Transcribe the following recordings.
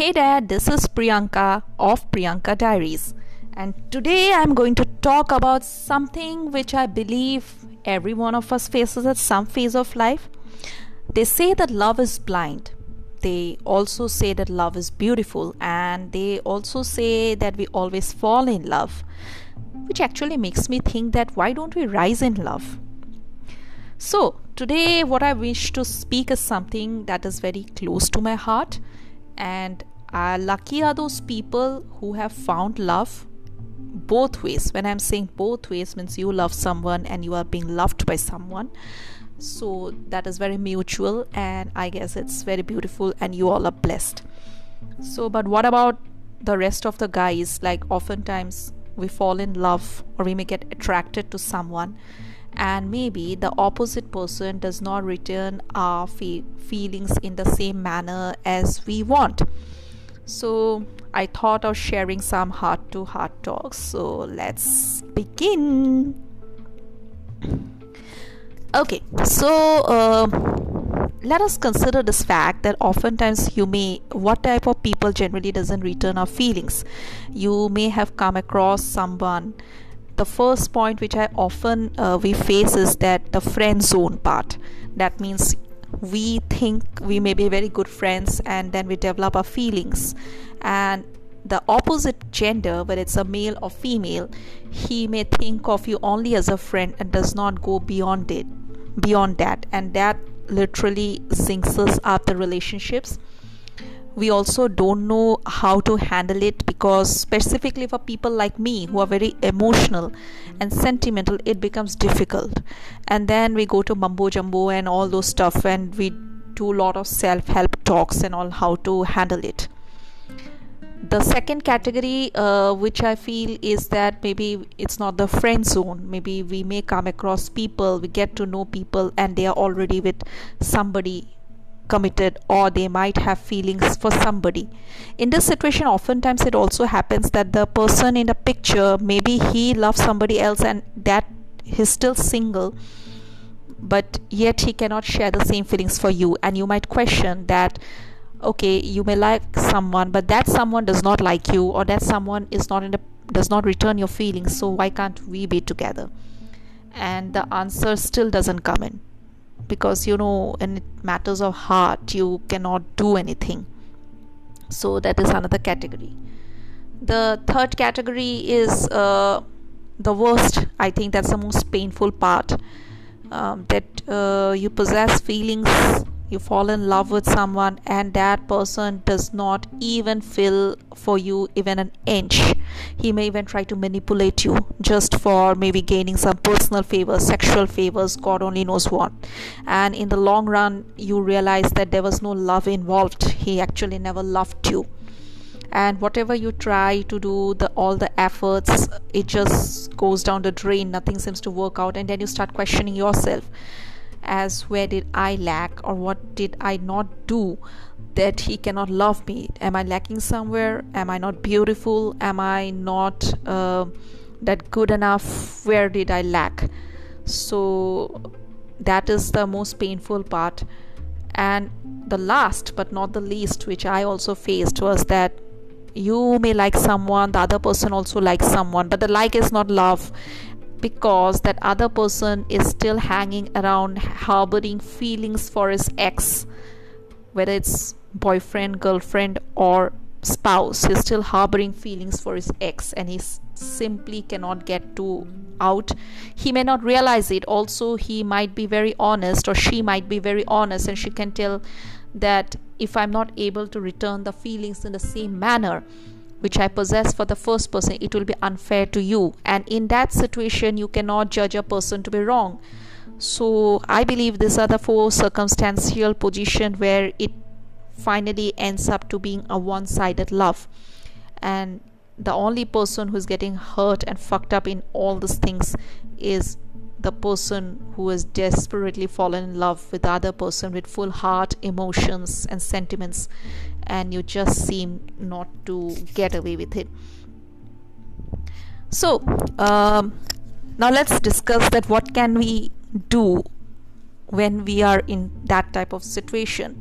Hey Dad, this is Priyanka of Priyanka Diaries, and today I'm going to talk about something which I believe every one of us faces at some phase of life. They say that love is blind. They also say that love is beautiful, and they also say that we always fall in love, which actually makes me think that why don't we rise in love? So, today, what I wish to speak is something that is very close to my heart and uh, lucky are those people who have found love both ways. When i'm saying both ways means you love someone and you are being loved by someone. So that is very mutual and i guess it's very beautiful and you all are blessed. So but what about the rest of the guys? Like oftentimes we fall in love or we may get attracted to someone and maybe the opposite person does not return our fe- feelings in the same manner as we want so i thought of sharing some heart to heart talks. So let's begin. Okay so uh, let us consider this fact that oftentimes you may what type of people generally doesn't return our feelings? You may have come across someone. The first point which I often uh, we face is that the friend zone part. That means we think we may be very good friends and then we develop our feelings. And the opposite gender whether it's a male or female he may think of you only as a friend and does not go beyond it beyond that. And that literally sinks us up the relationships we also don't know how to handle it because specifically for people like me who are very emotional and sentimental it becomes difficult. And then we go to mumbo jumbo and all those stuff and we do a lot of self-help talks and all how to handle it. The second category uh, which i feel is that maybe it's not the friend zone. Maybe we may come across people we get to know people and they are already with somebody committed or they might have feelings for somebody. In this situation oftentimes it also happens that the person in the picture maybe he loves somebody else and that he's still single but yet he cannot share the same feelings for you. And you might question that okay you may like someone but that someone does not like you or that someone is not in the does not return your feelings so why can't we be together? And the answer still doesn't come in because you know in matters of heart you cannot do anything. So that is another category. The third category is uh, the worst. I think that's the most painful part um, that uh, you possess feelings you fall in love with someone and that person does not even feel for you even an inch. He may even try to manipulate you just for maybe gaining some personal favors sexual favors god only knows what. And in the long run you realize that there was no love involved. He actually never loved you. And whatever you try to do the all the efforts it just goes down the drain. Nothing seems to work out. And then you start questioning yourself as where did I lack or what did I not do that he cannot love me? Am I lacking somewhere? Am I not beautiful? Am I not uh, that good enough? Where did I lack? So that is the most painful part. And the last but not the least, which I also faced, was that you may like someone, the other person also likes someone, but the like is not love because that other person is still hanging around harboring feelings for his ex whether it's boyfriend girlfriend or spouse. He's still harboring feelings for his ex and he simply cannot get to out. He may not realize it. Also he might be very honest or she might be very honest and she can tell that if i'm not able to return the feelings in the same manner which I possess for the first person, it will be unfair to you. And in that situation, you cannot judge a person to be wrong. So I believe these are the four circumstantial position where it finally ends up to being a one-sided love. And the only person who's getting hurt and fucked up in all these things is the person who has desperately fallen in love with the other person with full heart, emotions, and sentiments and you just seem not to get away with it. So um, now let's discuss that what can we do when we are in that type of situation.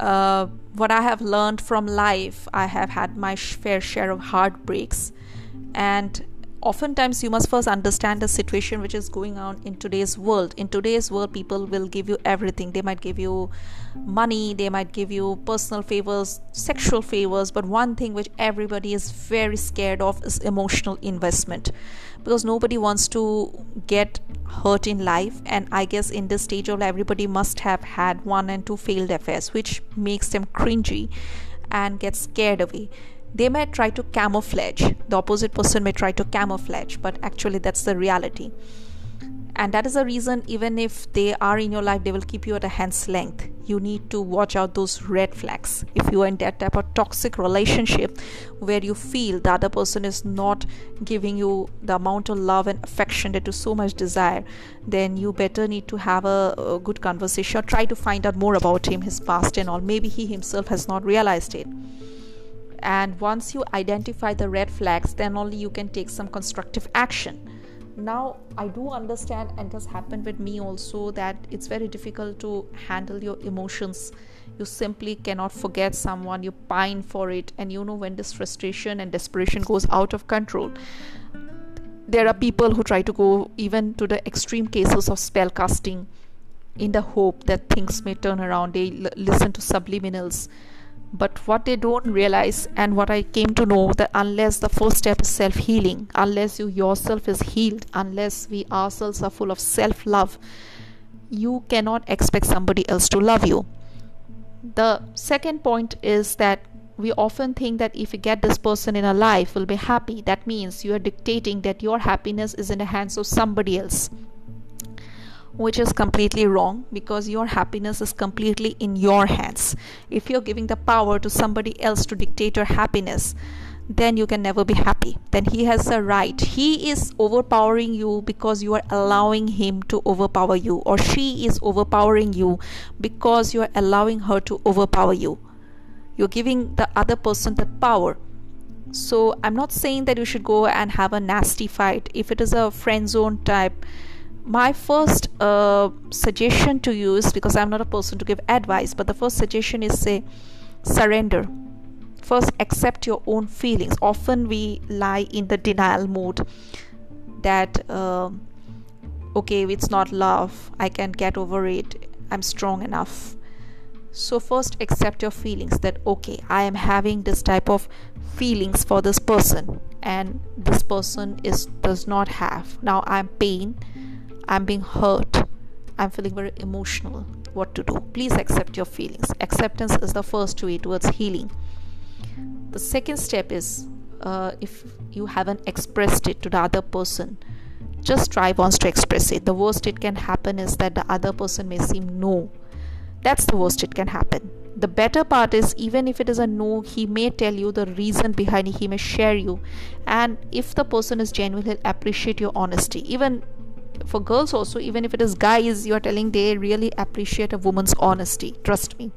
Uh, what I have learned from life, I have had my fair share of heartbreaks, and oftentimes you must first understand the situation which is going on in today's world. In today's world people will give you everything. They might give you money they might give you personal favors sexual favors but one thing which everybody is very scared of is emotional investment. Because nobody wants to get hurt in life and i guess in this stage of everybody must have had one and two failed affairs which makes them cringy and get scared away they may try to camouflage. The opposite person may try to camouflage but actually that's the reality. And that is the reason even if they are in your life they will keep you at a hand's length. You need to watch out those red flags. If you are in that type of toxic relationship where you feel the other person is not giving you the amount of love and affection that you so much desire then you better need to have a, a good conversation. Or try to find out more about him his past and all. Maybe he himself has not realized it and once you identify the red flags then only you can take some constructive action. Now i do understand and it has happened with me also that it's very difficult to handle your emotions. You simply cannot forget someone you pine for it and you know when this frustration and desperation goes out of control. There are people who try to go even to the extreme cases of spell casting in the hope that things may turn around. They l- listen to subliminals but what they don't realize and what i came to know that unless the first step is self healing unless you yourself is healed unless we ourselves are full of self love you cannot expect somebody else to love you. The second point is that we often think that if you get this person in a life we'll be happy. That means you are dictating that your happiness is in the hands of somebody else which is completely wrong because your happiness is completely in your hands. If you're giving the power to somebody else to dictate your happiness, then you can never be happy. Then he has a right. He is overpowering you because you are allowing him to overpower you, or she is overpowering you because you are allowing her to overpower you. You're giving the other person the power. So, I'm not saying that you should go and have a nasty fight. If it is a friend zone type, my first uh, suggestion to you is because I'm not a person to give advice, but the first suggestion is say surrender. First, accept your own feelings. Often we lie in the denial mode that uh, okay, it's not love, I can get over it, I'm strong enough. So, first, accept your feelings that okay, I am having this type of feelings for this person, and this person is does not have. Now, I'm pain I'm being hurt. I'm feeling very emotional. What to do? Please accept your feelings. Acceptance is the first way towards healing. The second step is uh, if you haven't expressed it to the other person, just try once to express it. The worst it can happen is that the other person may seem no. That's the worst it can happen. The better part is even if it is a no, he may tell you the reason behind it, he may share you. And if the person is genuine, he'll appreciate your honesty, even for girls also even if it is guys you're telling they really appreciate a woman's honesty trust me.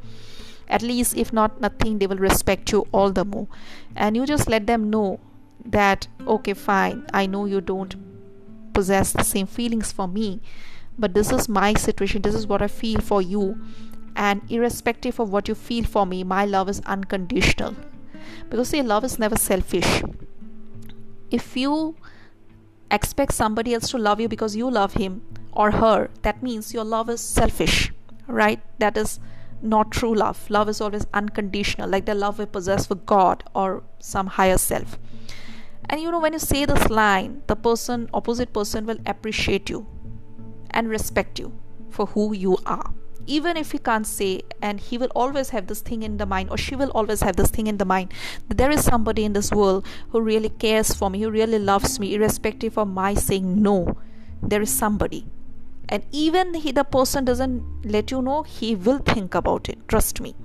At least if not nothing they will respect you all the more. And you just let them know that okay fine i know you don't possess the same feelings for me but this is my situation this is what i feel for you. And irrespective of what you feel for me my love is unconditional. Because see love is never selfish. If you expect somebody else to love you because you love him or her, that means your love is selfish, right? That is not true love. Love is always unconditional, like the love we possess for God or some higher self. And you know, when you say this line, the person, opposite person, will appreciate you and respect you for who you are even if he can't say and he will always have this thing in the mind or she will always have this thing in the mind that there is somebody in this world who really cares for me who really loves me irrespective of my saying no. There is somebody. And even he, the person doesn't let you know he will think about it. Trust me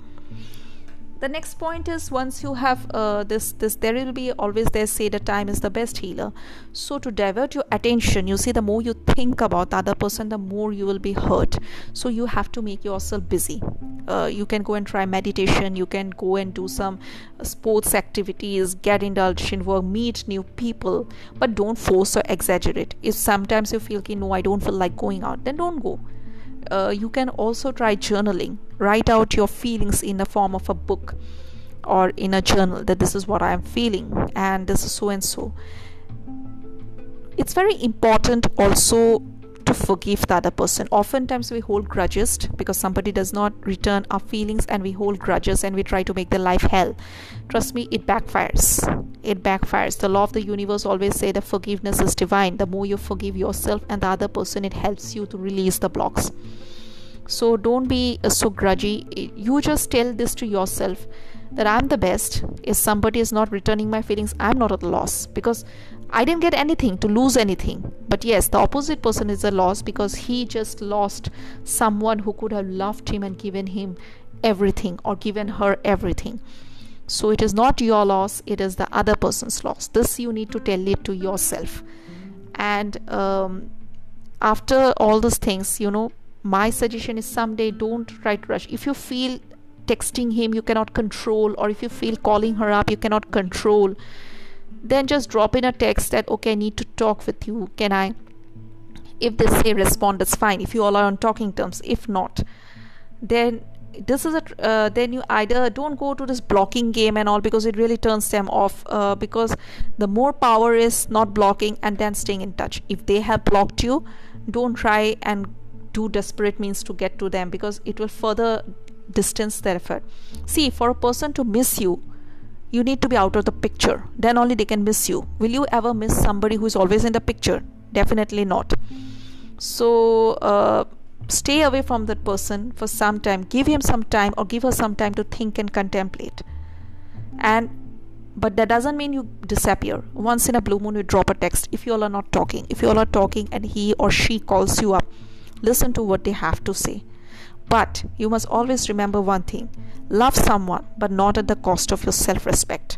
the next point is once you have uh, this this there will be always they say the time is the best healer. So to divert your attention you see the more you think about the other person the more you will be hurt. So you have to make yourself busy. Uh, you can go and try meditation. You can go and do some uh, sports activities get indulged in work meet new people. But don't force or exaggerate. If sometimes you feel okay, no i don't feel like going out then don't go uh, you can also try journaling. Write out your feelings in the form of a book or in a journal that this is what i am feeling and this is so and so. It's very important also to forgive the other person. Oftentimes, we hold grudges because somebody does not return our feelings, and we hold grudges and we try to make their life hell. Trust me, it backfires. It backfires. The law of the universe always say that forgiveness is divine. The more you forgive yourself and the other person, it helps you to release the blocks. So don't be uh, so grudgy. You just tell this to yourself that I'm the best. If somebody is not returning my feelings, I'm not at a loss because I didn't get anything to lose anything. But yes, the opposite person is a loss because he just lost someone who could have loved him and given him everything or given her everything. So it is not your loss, it is the other person's loss. This you need to tell it to yourself. And um, after all these things, you know, my suggestion is someday don't try to rush. If you feel texting him you cannot control, or if you feel calling her up you cannot control, then just drop in a text that okay i need to talk with you. Can i if they say respond that's fine. If you all are on talking terms if not then this is a uh, then you either don't go to this blocking game and all because it really turns them off uh, because the more power is not blocking and then staying in touch. If they have blocked you don't try and do desperate means to get to them because it will further distance their effort. See for a person to miss you you need to be out of the picture. Then only they can miss you. Will you ever miss somebody who is always in the picture? Definitely not. So uh, stay away from that person for some time. Give him some time or give her some time to think and contemplate. And but that doesn't mean you disappear. Once in a blue moon you drop a text. If you all are not talking if you all are talking and he or she calls you up listen to what they have to say. But you must always remember one thing love someone, but not at the cost of your self respect.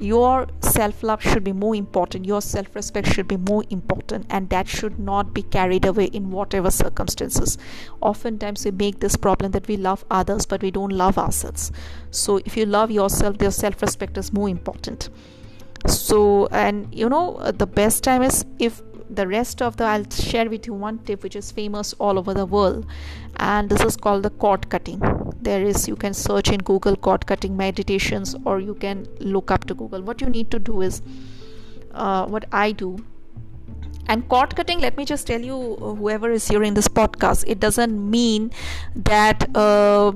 Your self love should be more important, your self respect should be more important, and that should not be carried away in whatever circumstances. Oftentimes, we make this problem that we love others, but we don't love ourselves. So, if you love yourself, your self respect is more important. So, and you know, the best time is if the rest of the I'll share with you one tip which is famous all over the world. And this is called the cord cutting. There is you can search in google cord cutting meditations or you can look up to google. What you need to do is uh, what i do. And cord cutting let me just tell you uh, whoever is hearing this podcast it doesn't mean that uh,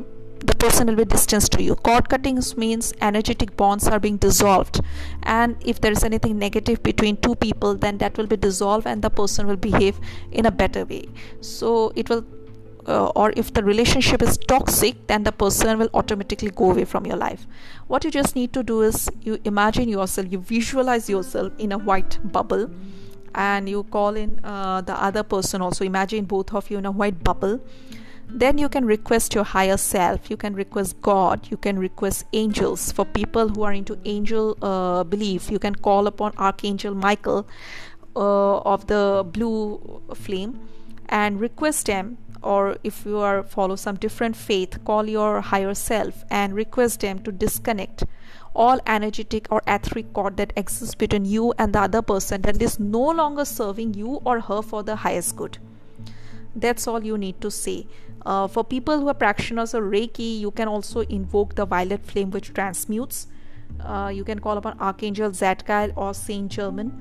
the person will be distanced to you. Cord cutting means energetic bonds are being dissolved, and if there is anything negative between two people, then that will be dissolved, and the person will behave in a better way. So it will. Uh, or if the relationship is toxic then the person will automatically go away from your life what you just need to do is you imagine yourself you visualize yourself in a white bubble and you call in uh, the other person also imagine both of you in a white bubble then you can request your higher self you can request god you can request angels. For people who are into angel uh, belief you can call upon archangel michael uh, of the blue flame and request him. Or if you are follow some different faith call your higher self and request them to disconnect all energetic or etheric cord that exists between you and the other person that is no longer serving you or her for the highest good. That's all you need to say uh, for people who are practitioners of Reiki, you can also invoke the violet flame which transmutes. Uh, you can call upon Archangel Zadkiel or Saint Germain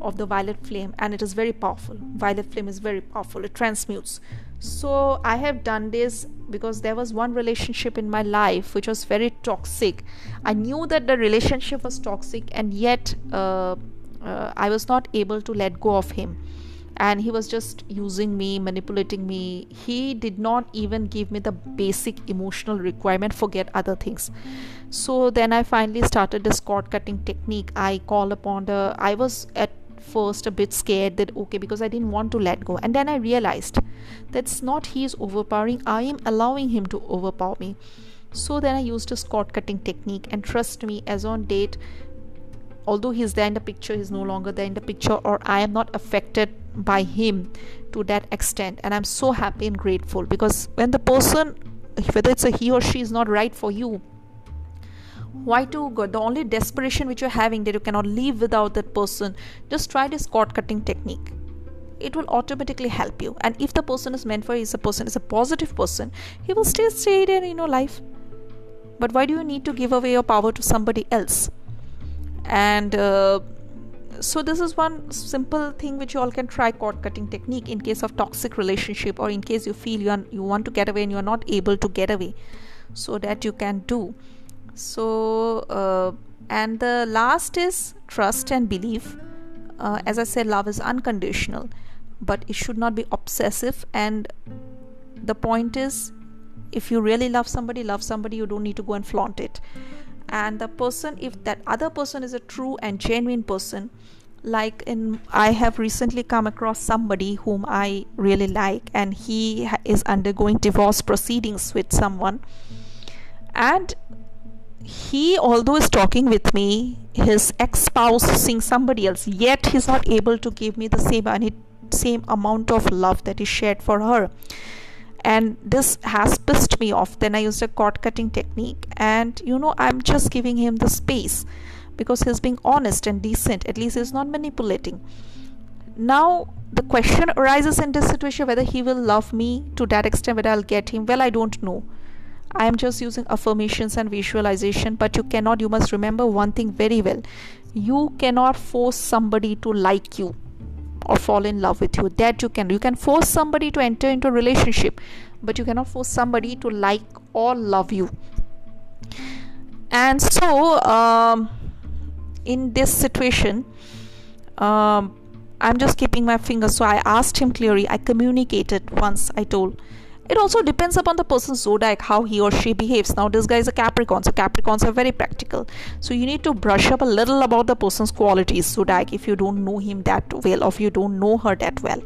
of the violet flame, and it is very powerful. Violet flame is very powerful, it transmutes. So, I have done this because there was one relationship in my life which was very toxic. I knew that the relationship was toxic, and yet uh, uh I was not able to let go of him and he was just using me manipulating me. He did not even give me the basic emotional requirement forget other things. So then i finally started this cord cutting technique. I call upon the i was at first a bit scared that okay because i didn't want to let go. And then i realized that's not he is overpowering i am allowing him to overpower me. So then i used a cord cutting technique. And trust me as on date although he's there in the picture he's no longer there in the picture or i am not affected by him to that extent. And i'm so happy and grateful because when the person whether it's a he or she is not right for you why to go? The only desperation which you're having that you cannot live without that person just try this cord cutting technique. It will automatically help you. And if the person is meant for is a person is a positive person he will stay stay there in your life. But why do you need to give away your power to somebody else? And uh, so this is one simple thing which you all can try cord cutting technique in case of toxic relationship or in case you feel you, are, you want to get away and you are not able to get away. So that you can do. So uh, and the last is trust and belief. Uh, as i said love is unconditional but it should not be obsessive. And the point is if you really love somebody love somebody you don't need to go and flaunt it and the person if that other person is a true and genuine person like in i have recently come across somebody whom i really like and he is undergoing divorce proceedings with someone. And he although is talking with me his ex-spouse seeing somebody else yet he's not able to give me the same same amount of love that he shared for her and this has pissed me off. Then i used a cord cutting technique. And you know i'm just giving him the space because he's being honest and decent. At least he's not manipulating. Now the question arises in this situation whether he will love me to that extent whether i'll get him. Well i don't know. I am just using affirmations and visualization, but you cannot, you must remember one thing very well. You cannot force somebody to like you or fall in love with you. That you can. You can force somebody to enter into a relationship, but you cannot force somebody to like or love you. And so, um, in this situation, um, I'm just keeping my fingers. So I asked him clearly. I communicated once. I told it also depends upon the person's zodiac how he or she behaves. Now this guy is a capricorn so capricorns are very practical. So you need to brush up a little about the person's qualities zodiac if you don't know him that well or if you don't know her that well.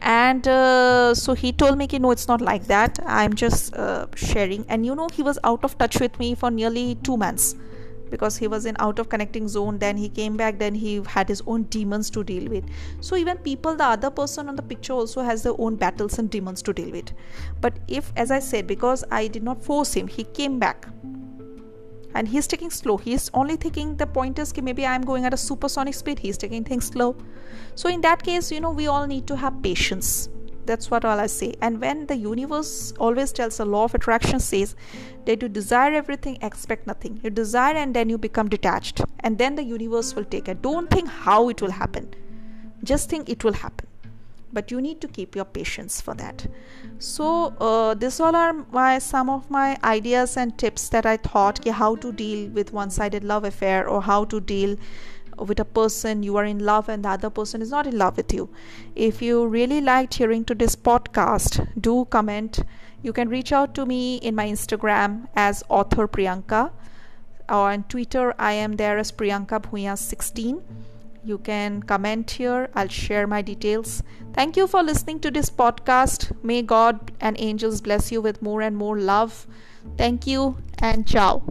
And uh, so he told me no it's not like that. I'm just uh, sharing. And you know he was out of touch with me for nearly two months because he was in out of connecting zone then he came back then he had his own demons to deal with. So even people the other person on the picture also has their own battles and demons to deal with. But if as i said because i did not force him he came back. And he's taking slow. He's only thinking the point is maybe i'm going at a supersonic speed. He's taking things slow. So in that case you know we all need to have patience that's what all i say. And when the universe always tells the law of attraction says that you desire everything expect nothing. You desire and then you become detached. And then the universe will take it. Don't think how it will happen. Just think it will happen. But you need to keep your patience for that. So uh, this all are my some of my ideas and tips that i thought how to deal with one-sided love affair or how to deal with a person you are in love and the other person is not in love with you. If you really liked hearing to this podcast do comment. You can reach out to me in my instagram as author priyanka. Or on twitter i am there as priyanka bhuya 16 you can comment here. I'll share my details. Thank you for listening to this podcast. May god and angels bless you with more and more love. Thank you and ciao